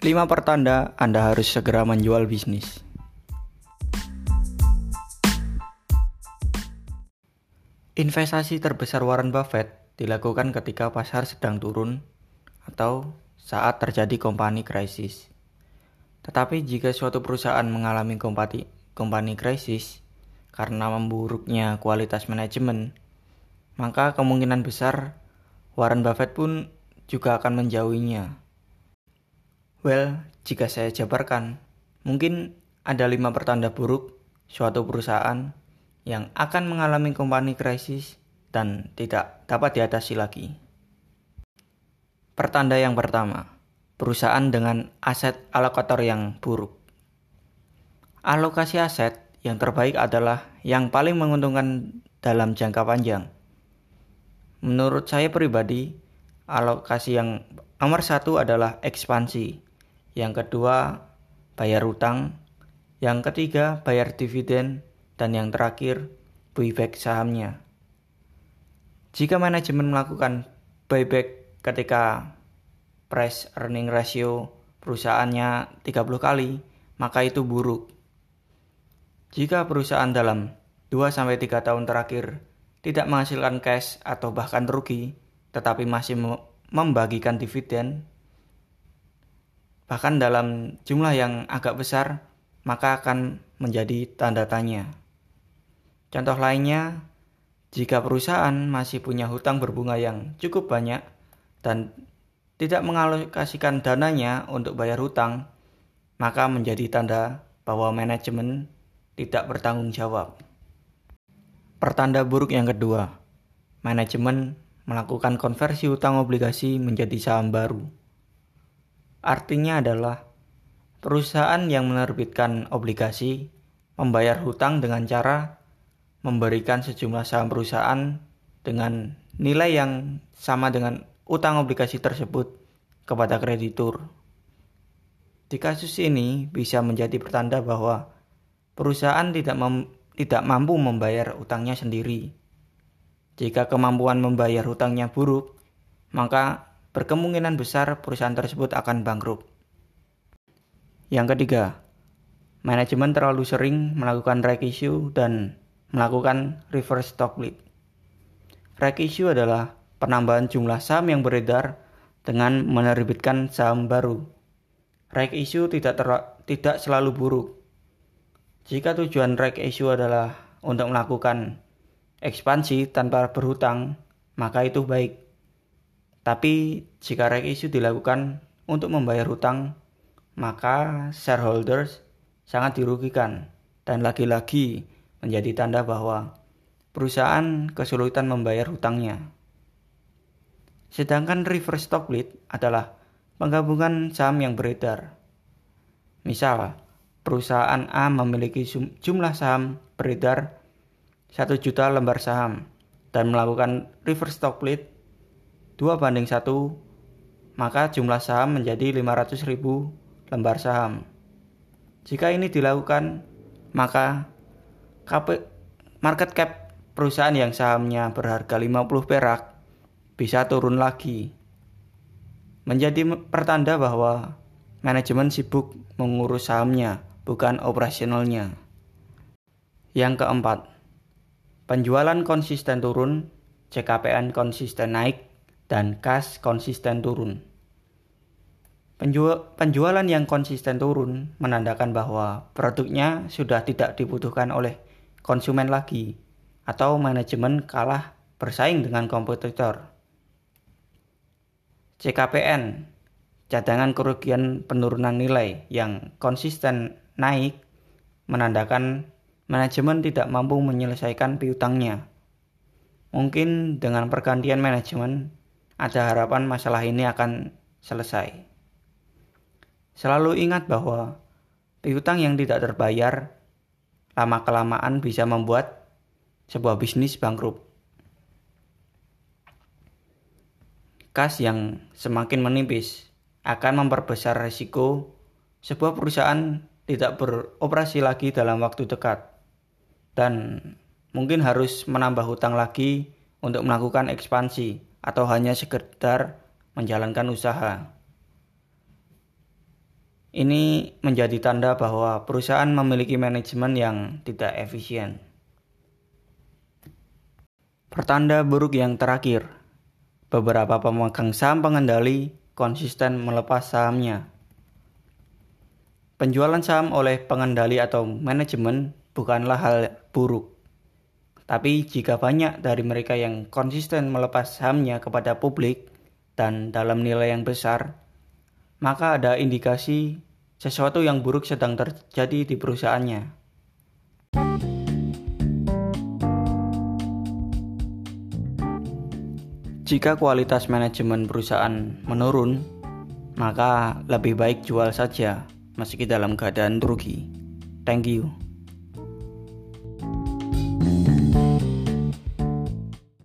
5 pertanda Anda harus segera menjual bisnis. Investasi terbesar Warren Buffett dilakukan ketika pasar sedang turun atau saat terjadi kompani krisis. Tetapi jika suatu perusahaan mengalami kompani krisis karena memburuknya kualitas manajemen, maka kemungkinan besar Warren Buffett pun juga akan menjauhinya. Well, jika saya jabarkan, mungkin ada lima pertanda buruk suatu perusahaan yang akan mengalami kompani krisis dan tidak dapat diatasi lagi. Pertanda yang pertama, perusahaan dengan aset alokator yang buruk. Alokasi aset yang terbaik adalah yang paling menguntungkan dalam jangka panjang. Menurut saya pribadi, alokasi yang nomor satu adalah ekspansi yang kedua bayar utang, yang ketiga bayar dividen, dan yang terakhir buyback sahamnya. Jika manajemen melakukan buyback ketika price earning ratio perusahaannya 30 kali, maka itu buruk. Jika perusahaan dalam 2-3 tahun terakhir tidak menghasilkan cash atau bahkan rugi, tetapi masih membagikan dividen, bahkan dalam jumlah yang agak besar, maka akan menjadi tanda tanya. Contoh lainnya, jika perusahaan masih punya hutang berbunga yang cukup banyak dan tidak mengalokasikan dananya untuk bayar hutang, maka menjadi tanda bahwa manajemen tidak bertanggung jawab. Pertanda buruk yang kedua, manajemen melakukan konversi hutang obligasi menjadi saham baru. Artinya adalah perusahaan yang menerbitkan obligasi membayar hutang dengan cara memberikan sejumlah saham perusahaan dengan nilai yang sama dengan utang obligasi tersebut kepada kreditur. Di kasus ini bisa menjadi pertanda bahwa perusahaan tidak mem tidak mampu membayar utangnya sendiri. Jika kemampuan membayar hutangnya buruk, maka berkemungkinan besar perusahaan tersebut akan bangkrut. Yang ketiga, manajemen terlalu sering melakukan reg issue dan melakukan reverse stock split. Reg issue adalah penambahan jumlah saham yang beredar dengan menerbitkan saham baru. Reg issue tidak tidak selalu buruk. Jika tujuan reg issue adalah untuk melakukan ekspansi tanpa berhutang, maka itu baik. Tapi jika reg issue dilakukan untuk membayar hutang, maka shareholders sangat dirugikan dan lagi-lagi menjadi tanda bahwa perusahaan kesulitan membayar hutangnya. Sedangkan reverse stock split adalah penggabungan saham yang beredar. Misal, perusahaan A memiliki jumlah saham beredar 1 juta lembar saham dan melakukan reverse stock split 2 banding 1, maka jumlah saham menjadi 500 ribu lembar saham. Jika ini dilakukan, maka market cap perusahaan yang sahamnya berharga 50 perak bisa turun lagi. Menjadi pertanda bahwa manajemen sibuk mengurus sahamnya, bukan operasionalnya. Yang keempat, penjualan konsisten turun, CKPN konsisten naik, dan kas konsisten turun. penjualan yang konsisten turun menandakan bahwa produknya sudah tidak dibutuhkan oleh konsumen lagi atau manajemen kalah bersaing dengan kompetitor. CKPN, cadangan kerugian penurunan nilai yang konsisten naik menandakan manajemen tidak mampu menyelesaikan piutangnya. Mungkin dengan pergantian manajemen ada harapan masalah ini akan selesai. Selalu ingat bahwa piutang yang tidak terbayar lama-kelamaan bisa membuat sebuah bisnis bangkrut. Kas yang semakin menipis akan memperbesar risiko sebuah perusahaan tidak beroperasi lagi dalam waktu dekat dan mungkin harus menambah hutang lagi untuk melakukan ekspansi atau hanya sekedar menjalankan usaha. Ini menjadi tanda bahwa perusahaan memiliki manajemen yang tidak efisien. Pertanda buruk yang terakhir, beberapa pemegang saham pengendali konsisten melepas sahamnya. Penjualan saham oleh pengendali atau manajemen bukanlah hal buruk. Tapi jika banyak dari mereka yang konsisten melepas sahamnya kepada publik dan dalam nilai yang besar, maka ada indikasi sesuatu yang buruk sedang terjadi di perusahaannya. Jika kualitas manajemen perusahaan menurun, maka lebih baik jual saja meski dalam keadaan rugi. Thank you.